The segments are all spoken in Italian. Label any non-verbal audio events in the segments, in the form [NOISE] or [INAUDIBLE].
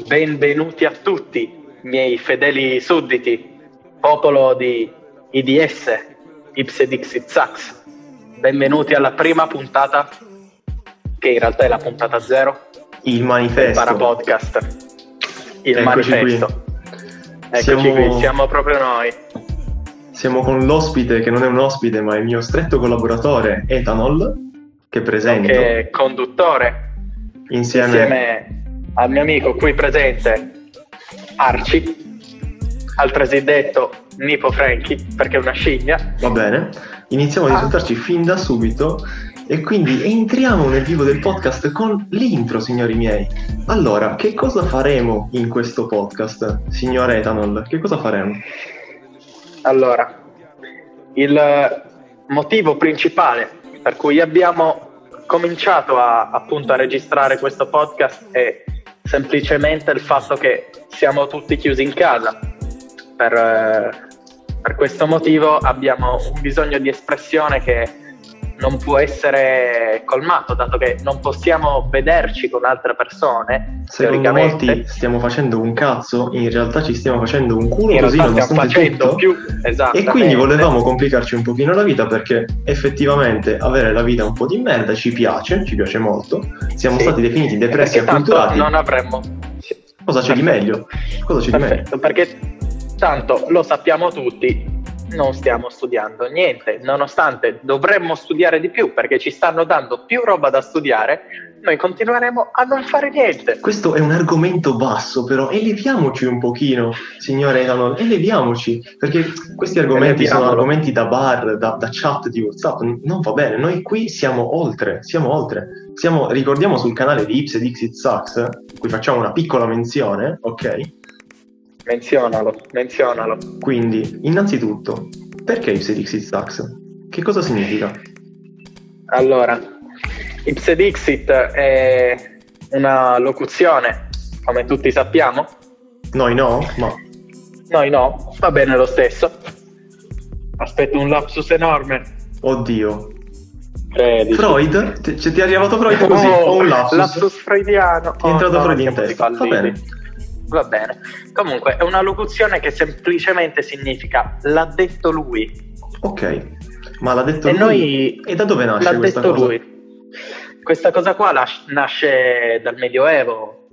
benvenuti a tutti, miei fedeli sudditi, popolo di IDS, Ipse Dixit Sax. Benvenuti alla prima puntata, che in realtà è la puntata zero, Il manifesto. para podcast. Il Eccoci manifesto. Eccoci Siamo- qui, siamo proprio noi. Siamo con l'ospite che non è un ospite, ma è il mio stretto collaboratore Ethanol, che presento Che è conduttore, insieme, insieme al mio amico qui presente, Arci, altresì detto Nipo Franchi, perché è una scimmia. Va bene, iniziamo a Ah. insultarci fin da subito e quindi entriamo nel vivo del podcast con l'intro, signori miei. Allora, che cosa faremo in questo podcast, signor Ethanol? Che cosa faremo? Allora, il motivo principale per cui abbiamo cominciato a, appunto a registrare questo podcast è semplicemente il fatto che siamo tutti chiusi in casa. Per, eh, per questo motivo abbiamo un bisogno di espressione che non può essere colmato, dato che non possiamo vederci con altre persone. Secondo molti stiamo facendo un cazzo, in realtà ci stiamo facendo un culo in così stiamo nonostante facendo tutto. più esatto. E quindi volevamo complicarci un pochino la vita perché effettivamente avere la vita un po' di merda ci piace, ci piace molto. Siamo Sì. stati definiti depressi e acculturati. non avremmo Cosa c'è di meglio? Cosa c'è di meglio? perfetto perché tanto lo sappiamo tutti non stiamo studiando niente nonostante dovremmo studiare di più perché ci stanno dando più roba da studiare noi continueremo a non fare niente Questo è un argomento basso, però eleviamoci un pochino, signore Etanol, eleviamoci, perché questi argomenti sono Eleviamolo. argomenti da bar, da, da chat di WhatsApp, non va bene, noi qui siamo oltre, siamo oltre. Siamo, ricordiamo sul canale di Ips ed Xit in cui facciamo una piccola menzione, ok? Menzionalo menzionalo Quindi, innanzitutto, perché Ips ed Xit Sax? Che cosa significa? allora Ipse Dixit è una locuzione come tutti sappiamo Noi no, ma noi no va bene lo stesso aspetto un lapsus enorme oddio. 13. Freud? Ti, ti è arrivato Freud così? Oh, o un lapsus? lapsus freudiano. Ti è entrato no, Freud in testa. Va bene. Va bene. Comunque, è una locuzione che semplicemente significa l'ha detto lui. Ok, ma l'ha detto e lui? noi E da dove nasce l'ha questa detto cosa? lui. Questa cosa qua las- nasce dal Medioevo,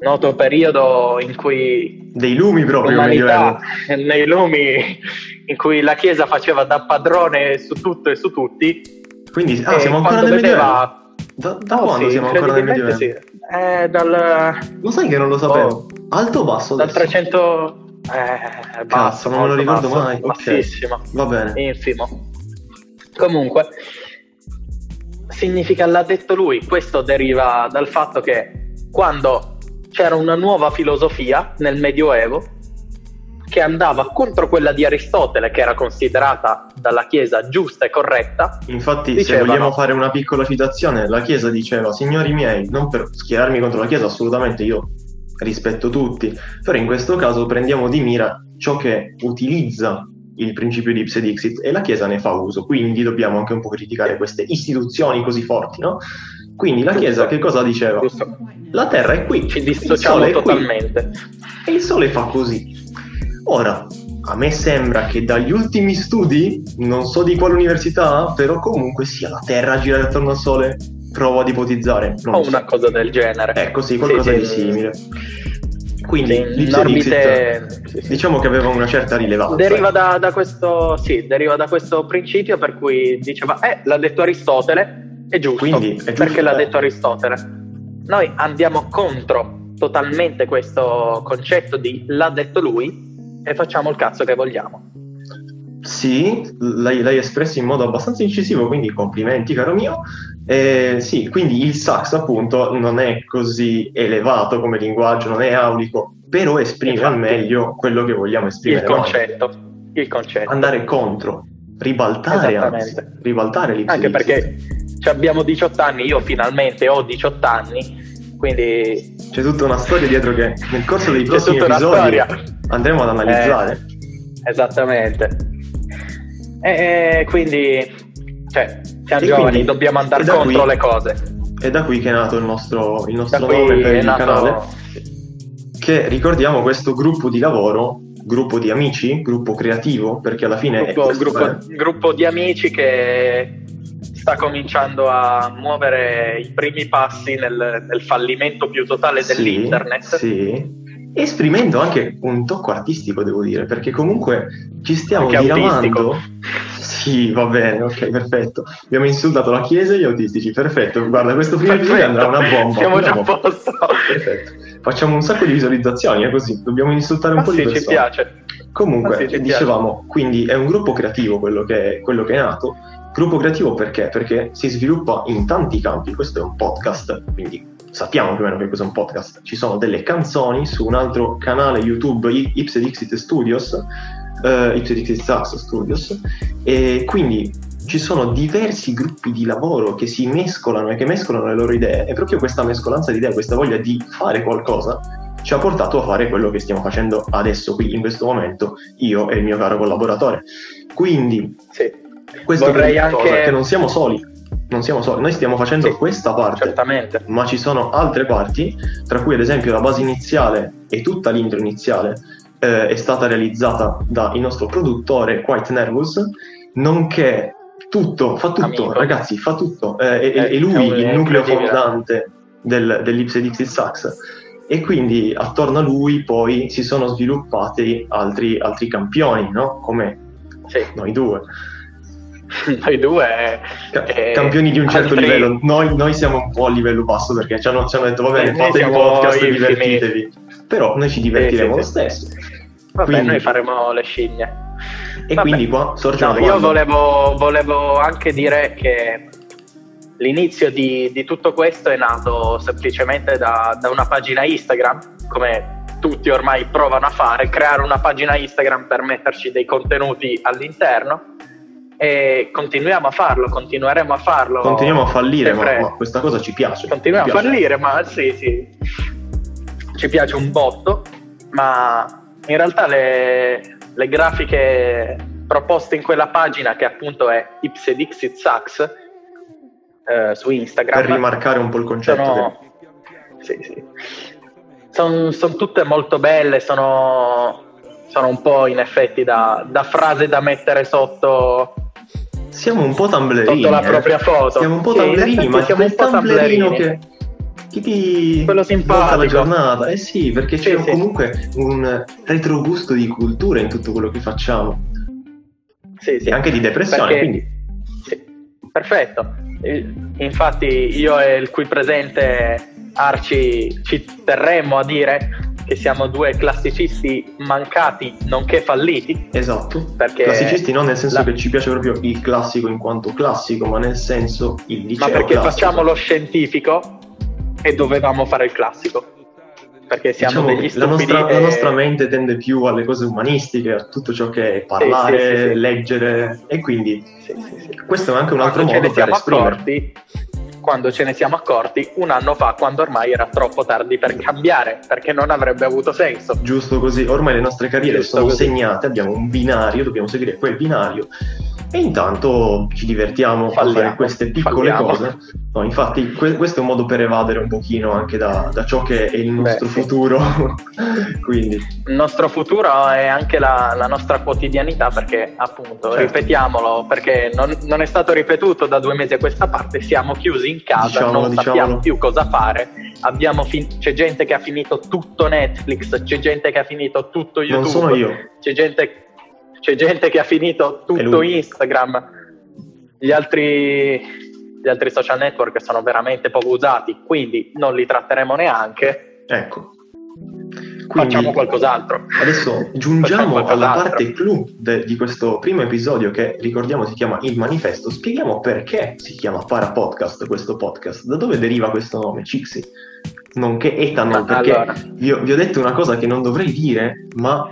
noto periodo in cui Dei lumi proprio, l'umanità, [LAUGHS] nei lumi, in cui la Chiesa faceva da padrone su tutto e su tutti. Quindi, ah, siamo ancora nel vedeva Da, da Oh, quando sì, siamo ancora nel Medioevo? sì. Eh, dal, Lo sai che non lo sapevo? Oh. Alto o basso dal adesso? 300... Eh, basso, non me lo ricordo basso, mai. Bassissimo, Va bene. infimo. Comunque, significa l'ha detto lui. Questo deriva dal fatto che quando c'era una nuova filosofia nel Medioevo che andava contro quella di Aristotele, che era considerata dalla Chiesa giusta e corretta, Infatti, se Dicevano- vogliamo fare una piccola citazione, la Chiesa diceva, signori miei, non per schierarmi contro la Chiesa, assolutamente io rispetto tutti, però in questo caso prendiamo di mira ciò che utilizza il principio di Ipse Dixit e la Chiesa ne fa uso, quindi dobbiamo anche un po' criticare queste istituzioni così forti, no? Quindi la Chiesa che cosa diceva? giusto? La Terra è qui, Ci dissociamo è qui. totalmente. E il Sole fa così. Ora, a me sembra che dagli ultimi studi, non so di quale università, però comunque sia la Terra gira attorno al Sole, provo ad ipotizzare. Non O so. una cosa del genere. Ecco, sì, qualcosa Sì, di sì. simile. Quindi, Sì, in l'Ipse orbite- Dixit, sì, diciamo che aveva una certa rilevanza. Deriva da, da questo, sì, deriva da questo principio per cui diceva, eh, l'ha detto Aristotele, è giusto, Quindi, è giusto, perché l'ha detto Aristotele. Noi andiamo contro totalmente questo concetto di l'ha detto lui e facciamo il cazzo che vogliamo. Sì, l'hai, l'hai espresso in modo abbastanza incisivo, quindi complimenti, caro mio. Eh, sì, quindi il sax appunto non è così elevato come linguaggio, non è aulico, però esprime al Infatti. meglio quello che vogliamo Il esprimere. noi. concetto, il concetto. Andare contro, ribaltare anzi, ribaltare l'ipsi Anche perché abbiamo 18 anni, io finalmente ho 18 anni, quindi C'è tutta una storia dietro che nel corso dei prossimi episodi andremo ad analizzare. Esattamente. E quindi, cioè, siamo E giovani, quindi- dobbiamo andare da contro qui- le cose. È da qui che è nato il nostro, il nostro nome per il nato canale. che ricordiamo questo gruppo di lavoro, gruppo di amici, gruppo creativo, perché alla fine gruppo, è gruppo, è... gruppo di amici che sta cominciando a muovere i primi passi nel, nel fallimento più totale Sì, dell'internet. Sì, esprimendo anche un tocco artistico, devo dire, perché comunque ci stiamo Anche diramando. autistico. Sì, va bene, ok, perfetto. Abbiamo insultato la Chiesa e gli autistici, perfetto. Guarda, questo primo episodio andrà una bomba. [LAUGHS] Siamo una già a posto. Perfetto. Facciamo un sacco di visualizzazioni, è così. Dobbiamo insultare un Ma po' di sì, ci persone. piace. Comunque, sì, ci dicevamo, quindi è un gruppo creativo quello che, quello che è nato. Gruppo creativo perché? Perché si sviluppa in tanti campi. Questo è un podcast, quindi sappiamo più o meno che cos'è un podcast. Ci sono delle canzoni su un altro canale YouTube, I- Ipse Dixit Studios, eh, Ipse Dixit Sax Studios, e quindi ci sono diversi gruppi di lavoro che si mescolano e che mescolano le loro idee e proprio questa mescolanza di idee, questa voglia di fare qualcosa ci ha portato a fare quello che stiamo facendo adesso qui in questo momento io e il mio caro collaboratore. Quindi Sì, questo Vorrei anche- che non siamo soli, non siamo soli, noi stiamo facendo Sì, questa parte, certamente. ma ci sono altre parti, tra cui ad esempio la base iniziale e tutta l'intro iniziale eh, è stata realizzata dal nostro produttore Quite Nervous, nonché tutto, fa tutto, Amico. ragazzi, fa tutto, eh, Eh, è lui è il nucleo fondante del, dell'Ipse Dixit Sax. E quindi attorno a lui poi si sono sviluppati altri, altri campioni, no? Come Sì. noi due. [LAUGHS] Noi due Ca- eh, campioni di un certo altri- livello. Noi, noi siamo un po' a livello basso perché ci hanno, ci hanno detto va bene, fate il podcast e divertitevi. Però noi ci divertiremo Sì, lo sì, sì. stesso. Vabbè, Quindi- noi faremo le scimmie. E Vabbè. quindi qua sorge No, una io volevo, volevo anche dire che l'inizio di, di tutto questo è nato semplicemente da, da una pagina Instagram, come tutti ormai provano a fare, creare una pagina Instagram per metterci dei contenuti all'interno e continuiamo a farlo, continueremo a farlo. Continuiamo a fallire, ma, ma questa cosa ci piace. Continuiamo Ci a piace. fallire, ma sì, sì, ci piace un botto, ma in realtà le, le grafiche proposte in quella pagina, che appunto è Ipse Dixit Sax, eh, su Instagram, Per rimarcare un po' il concetto. sono, sì, sì. Son- son tutte molto belle, sono, sono un po' in effetti da, da frase da mettere sotto, Siamo un po' tumblerini. sotto la eh. propria foto. Siamo un po' Sì, effetti ma siamo un po' tumblerini. che, che ti Quello volta la simpatico. giornata. Eh sì, perché c'è Sì, sì. comunque un retrogusto di cultura in tutto quello che facciamo. Sì, sì. E anche di depressione, Perché- quindi Sì, perfetto. Infatti io e il qui presente Arci ci terremmo a dire che siamo due classicisti mancati nonché falliti, Esatto. perché, Classicisti non nel senso la- che ci piace proprio il classico in quanto classico, ma nel senso il liceo ma perché classico. facciamo lo scientifico e dovevamo fare il classico. Perché siamo Diciamo degli che la stupidi nostra, e- la nostra mente tende più alle cose umanistiche, a tutto ciò che è parlare, sì, sì, sì. leggere e quindi questo è anche un altro quando modo per accorti quando ce ne siamo accorti un anno fa quando ormai era troppo tardi per cambiare perché non avrebbe avuto senso. Giusto così, ormai le nostre carriere Giusto sono così. segnate, abbiamo un binario, dobbiamo seguire quel binario e intanto ci divertiamo a fare queste piccole falliamo. cose. No, infatti que- questo è un modo per evadere un pochino anche da, da ciò che è il nostro Beh, futuro. [LAUGHS] Quindi il nostro futuro è anche la, la nostra quotidianità perché appunto Certo. ripetiamolo perché non, non è stato ripetuto da due mesi a questa parte siamo chiusi in casa Diciamolo, non diciamolo. sappiamo più cosa fare abbiamo fin- c'è gente che ha finito tutto Netflix c'è gente che ha finito tutto YouTube non sono io. c'è gente, c'è gente che ha finito tutto. Instagram, gli altri, gli altri social network sono veramente poco usati, quindi non li tratteremo neanche, Ecco. facciamo qualcos'altro. Adesso giungiamo alla qualcos'altro. parte clou de- di questo primo episodio che ricordiamo si chiama Il Manifesto. Spieghiamo perché si chiama Parapodcast questo podcast. Da dove deriva questo nome, Cixi? Nonché Ethanol, Ma perché allora. vi, ho, vi ho detto una cosa che non dovrei dire, ma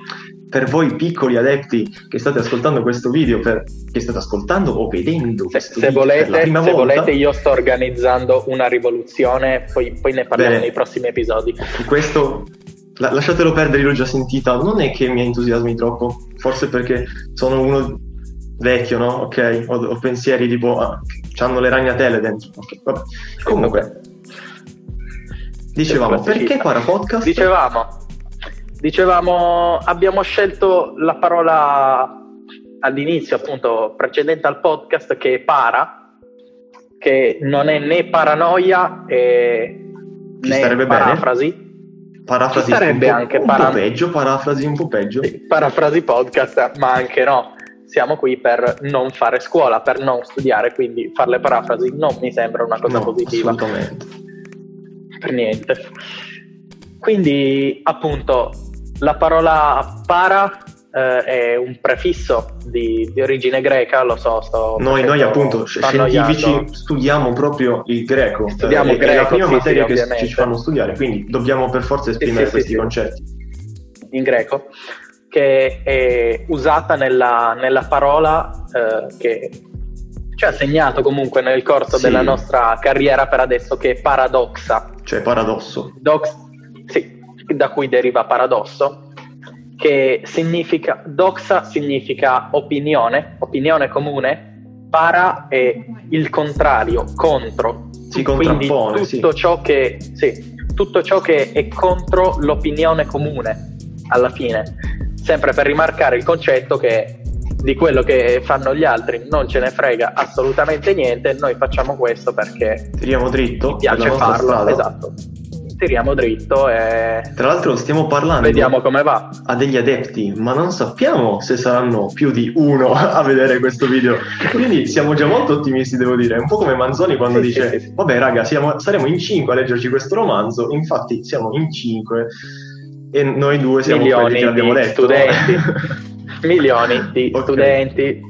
per voi piccoli adepti che state ascoltando questo video, per- che state ascoltando o vedendo Se, questo se volete, se volta, volete io sto organizzando una rivoluzione, poi, poi ne parliamo Bene. nei prossimi episodi. questo la- lasciatelo perdere, l'ho già sentita. Non è che mi entusiasmi troppo, forse perché sono uno vecchio, no? Ok, ho, ho pensieri tipo, ah, hanno le ragnatele dentro. Ok, vabbè. Comunque, dicevamo, perché Parapodcast? Dicevamo, dicevamo, abbiamo scelto la parola all'inizio, appunto, precedente al podcast, che è para, che non è né paranoia e né parafrasi. Bene. Parafrasi sarebbe un po', anche un para... po' peggio, parafrasi un po' peggio. Sì, parafrasi podcast, ma anche no. Siamo qui per non fare scuola, per non studiare, quindi fare le parafrasi non mi sembra una cosa no, positiva. Assolutamente. Per niente. Quindi, appunto, la parola para eh, è un prefisso di, di, origine greca, lo so. Sto noi, noi appunto scientifici studiamo proprio il greco, studiamo eh, greco, è la prima sì, materia sì, che ovviamente. ci fanno studiare, quindi dobbiamo per forza esprimere sì, questi concetti. In greco, che è usata nella, nella parola eh, che ci ha segnato comunque nel corso della nostra carriera per adesso, che è paradoxa. Cioè paradosso. Dox, sì, da cui deriva paradosso, che significa, doxa significa opinione, opinione comune, para è il contrario, contro. Si Quindi tutto, sì. ciò che, sì, tutto ciò che è contro l'opinione comune, alla fine. Sempre per rimarcare il concetto che di quello che fanno gli altri non ce ne frega assolutamente niente, noi facciamo questo perché Tiriamo dritto ci piace farlo, strada. esatto. Tiriamo dritto e Tra l'altro stiamo parlando vediamo come va. a degli adepti, ma non sappiamo se saranno più di uno [LAUGHS] a vedere questo video. Quindi siamo già molto ottimisti, devo dire. È un po' come Manzoni quando Sì, dice: sì, sì. Vabbè, raga, siamo- saremo in cinque a leggerci questo romanzo. Infatti, siamo in cinque e noi due siamo quelli Milioni che l'abbiamo di letto. studenti. [LAUGHS] Milioni di Ok. studenti.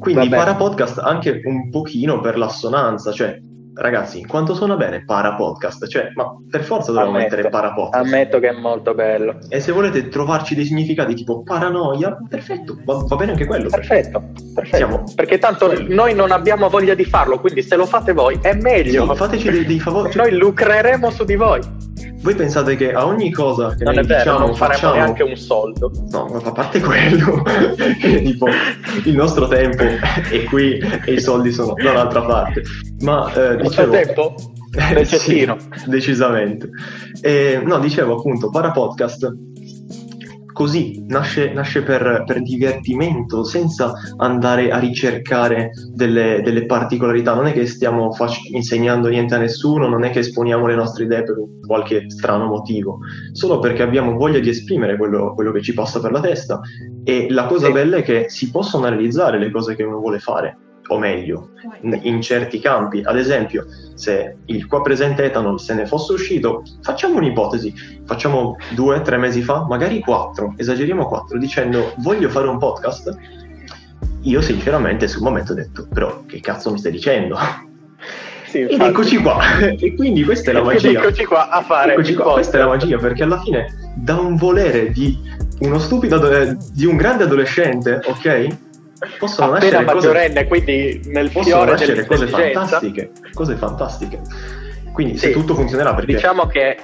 Quindi, Vabbè. para podcast anche un pochino per l'assonanza, cioè. Ragazzi, quanto suona bene para podcast? Cioè, ma per forza dobbiamo Ammetto. mettere para podcast. Ammetto che è molto bello. E se volete trovarci dei significati tipo paranoia, perfetto, va, va bene anche quello. Perfetto, perfetto. Siamo- Perché tanto noi non abbiamo voglia di farlo, quindi se lo fate voi è meglio. Sì, fateci dei, dei favori. Noi lucreremo su di voi. Voi pensate che a ogni cosa che Non noi vero, diciamo, non faremo facciamo, neanche un soldo. no, ma a parte quello, [LAUGHS] che tipo il nostro tempo è qui e i soldi sono da un'altra parte. Ma eh, Il dicevo, tempo? [LAUGHS] Del Sì, decisamente. E, no, dicevo appunto, para podcast così nasce, nasce per, per divertimento, senza andare a ricercare delle, delle particolarità. Non è che stiamo fac- insegnando niente a nessuno, non è che esponiamo le nostre idee per qualche strano motivo, solo perché abbiamo voglia di esprimere quello, quello che ci passa per la testa. E la cosa Sì. bella è che si possono realizzare le cose che uno vuole fare, o meglio, in- certi campi. Ad esempio, se il qua presente Ethanol se ne fosse uscito, facciamo un'ipotesi, facciamo due, tre mesi fa, magari quattro, esageriamo quattro, dicendo voglio fare un podcast. Io sinceramente sul momento ho detto, però che cazzo mi stai dicendo? Sì, Ed eccoci qua, [LAUGHS] e quindi questa è la [LAUGHS] magia. Eccoci qua a fare Eccoci qua, questa è la magia perché alla fine da un volere di uno stupido ado- di un grande adolescente, ok? Possono Appena nascere cose maggiorenne, quindi nel possono fiore nascere cose fantastiche, cose fantastiche. Quindi se Sì. tutto funzionerà perché Diciamo che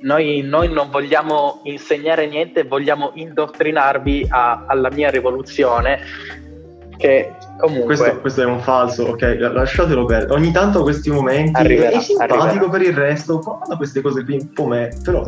noi, noi non vogliamo insegnare niente, vogliamo indottrinarvi a- alla mia rivoluzione. Che comunque questo, questo è un falso, ok? Lasciatelo perdere. Ogni tanto questi momenti Arriverà, è simpatico arriverà. per il resto, guarda queste cose qui un po' me, però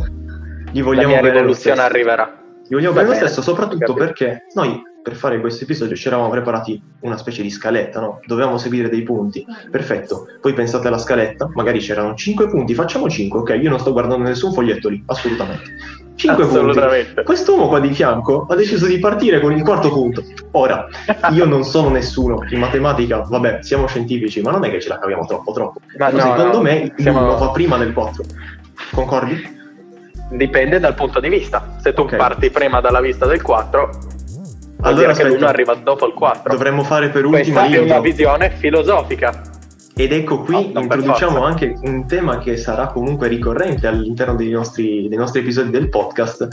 gli la vogliamo mia bene lo rivoluzione arriverà. Gli vogliamo bene lo stesso, soprattutto capito. perché noi per fare questo episodio ci eravamo preparati una specie di scaletta, no? Dovevamo seguire dei punti. Perfetto. Poi pensate alla scaletta, magari c'erano 5 punti, facciamo 5, ok? Io non sto guardando nessun foglietto lì, assolutamente. 5 punti. Quest'uomo qua di fianco ha deciso di partire con il quarto punto. Ora, io non sono nessuno in matematica, vabbè, siamo scientifici, ma non è che ce la caviamo troppo troppo. Ma Però no, secondo no, me siamo- uno va prima del 4. Concordi? Dipende dal punto di vista. Se tu Ok. parti prima dalla vista del 4, vuol Allora, che aspetta. l'uno arriva dopo il 4. Dovremmo fare per Questa ultima è una l'intro. visione filosofica. Ed ecco qui per introduciamo anche un tema che sarà comunque ricorrente all'interno dei nostri, dei nostri episodi del podcast.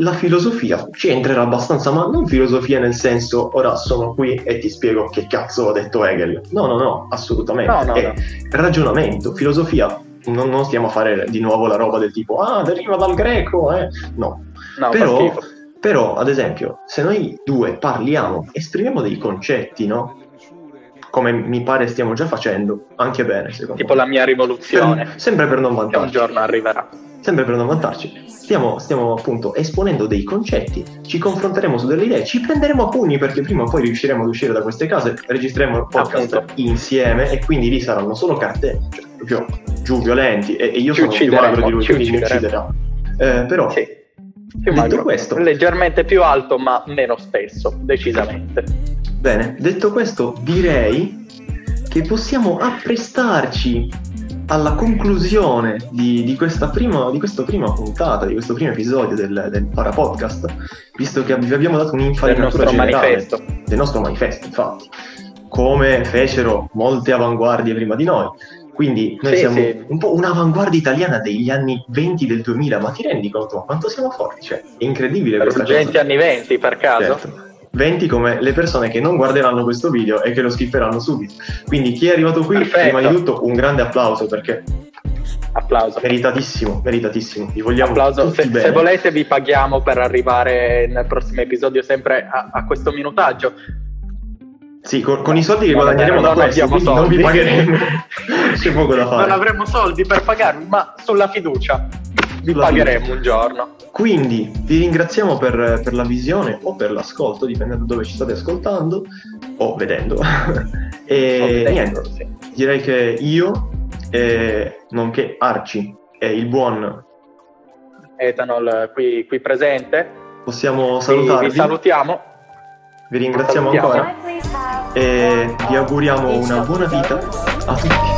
La filosofia ci entrerà abbastanza, ma non filosofia nel senso ora sono qui e ti spiego che cazzo ha detto Hegel. No, no, no, assolutamente. No, no, È no. ragionamento, filosofia. Non, non stiamo a fare di nuovo la roba del tipo, ah, deriva dal greco, eh. No, No, Però-. Però, ad esempio, se noi due parliamo, esprimiamo dei concetti, no? Come mi pare stiamo già facendo, anche bene, secondo Tipo me. la mia rivoluzione, Per- sempre per non che un vantarci. giorno arriverà. sempre per non vantarci, stiamo, stiamo appunto esponendo dei concetti, ci confronteremo su delle idee, ci prenderemo a pugni perché prima o poi riusciremo ad uscire da queste case, registreremo il podcast Appunto. insieme e quindi lì saranno solo carte, cioè proprio giù violenti e, e io Ci sono più magro di lui, quindi mi ucciderà. Eh, però Sì. Più Detto magro. questo- leggermente più alto, ma meno spesso, decisamente. Bene, detto questo, direi che possiamo apprestarci alla conclusione di, di questa, prima, di questa prima puntata, di questo primo episodio del, del Parapodcast, visto che vi abbiamo dato Del un'infarinatura nostro generale manifesto. del nostro manifesto, infatti, come fecero molte avanguardie prima di noi. Quindi noi Sì, siamo sì. un po' un'avanguardia italiana degli anni 20 del 2000, ma ti rendi conto quanto siamo forti? Cioè, è incredibile questa cosa. Ruggenti anni 20 per caso. Certo. 20 come le persone che non guarderanno questo video e che lo skipperanno subito. Quindi chi è arrivato qui, Perfetto. prima di tutto un grande applauso perché Applauso. meritatissimo, meritatissimo. Vi vogliamo Applauso. tutti Se, bene. se volete vi paghiamo per arrivare nel prossimo episodio sempre a, a questo minutaggio. Sì, con, con i soldi che guadagneremo non da questo, non vi pagheremo. [LAUGHS] C'è poco da Non fare. avremo soldi per pagarvi, ma sulla fiducia vi Sulla pagheremo fiducia. un giorno. Quindi vi ringraziamo per, per la visione o per l'ascolto, dipendendo da dove ci state ascoltando o vedendo. [LAUGHS] e vedendo, niente, sì. direi che io, eh, nonché Arci e il buon, Ethanol qui, qui presente. possiamo Vi, salutarvi. vi salutiamo. Vi ringraziamo Salutiamo. ancora e vi auguriamo una buona vita a tutti.